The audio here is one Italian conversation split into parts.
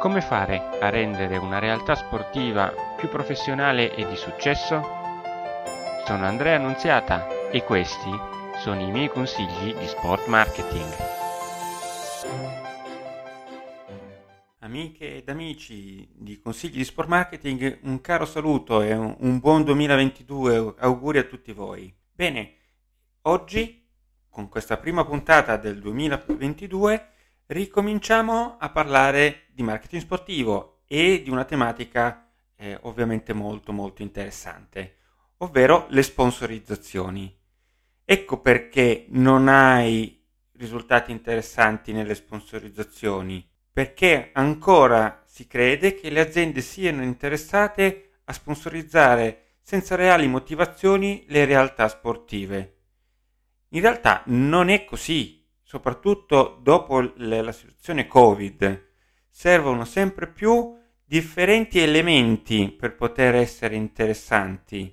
Come fare a rendere una realtà sportiva più professionale e di successo? Sono Andrea Annunziata e questi sono i miei consigli di sport marketing. Amiche ed amici di Consigli di Sport Marketing, un caro saluto e un buon 2022, auguri a tutti voi. Bene, oggi con questa prima puntata del 2022 ricominciamo a parlare di marketing sportivo e di una tematica eh, ovviamente molto molto interessante, ovvero le sponsorizzazioni. Ecco perché non hai risultati interessanti nelle sponsorizzazioni, perché ancora si crede che le aziende siano interessate a sponsorizzare senza reali motivazioni le realtà sportive. In realtà non è così soprattutto dopo la situazione Covid, servono sempre più differenti elementi per poter essere interessanti.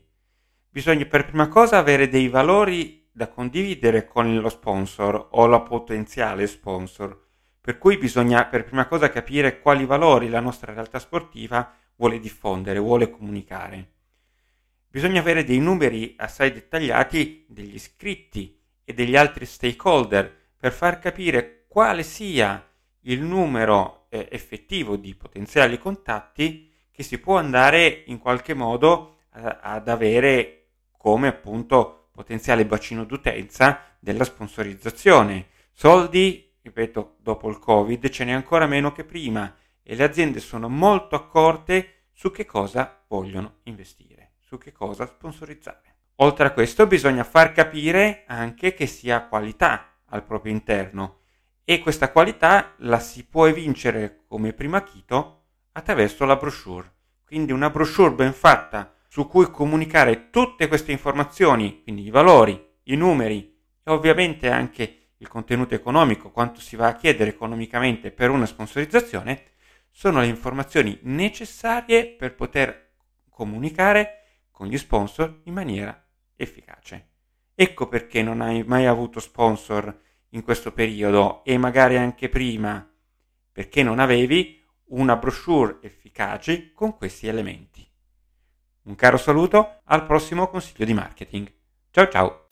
Bisogna per prima cosa avere dei valori da condividere con lo sponsor o la potenziale sponsor, per cui bisogna per prima cosa capire quali valori la nostra realtà sportiva vuole diffondere, vuole comunicare. Bisogna avere dei numeri assai dettagliati degli iscritti e degli altri stakeholder per far capire quale sia il numero eh, effettivo di potenziali contatti che si può andare in qualche modo eh, ad avere come appunto potenziale bacino d'utenza della sponsorizzazione. Soldi, ripeto, dopo il Covid ce n'è ancora meno che prima e le aziende sono molto accorte su che cosa vogliono investire, su che cosa sponsorizzare. Oltre a questo bisogna far capire anche che si ha qualità al proprio interno e questa qualità la si può evincere come prima chito attraverso la brochure. Quindi una brochure ben fatta su cui comunicare tutte queste informazioni, quindi i valori, i numeri e ovviamente anche il contenuto economico, quanto si va a chiedere economicamente per una sponsorizzazione, sono le informazioni necessarie per poter comunicare con gli sponsor in maniera efficace. Ecco perché non hai mai avuto sponsor in questo periodo e magari anche prima, perché non avevi una brochure efficace con questi elementi. Un caro saluto al prossimo consiglio di marketing. Ciao ciao!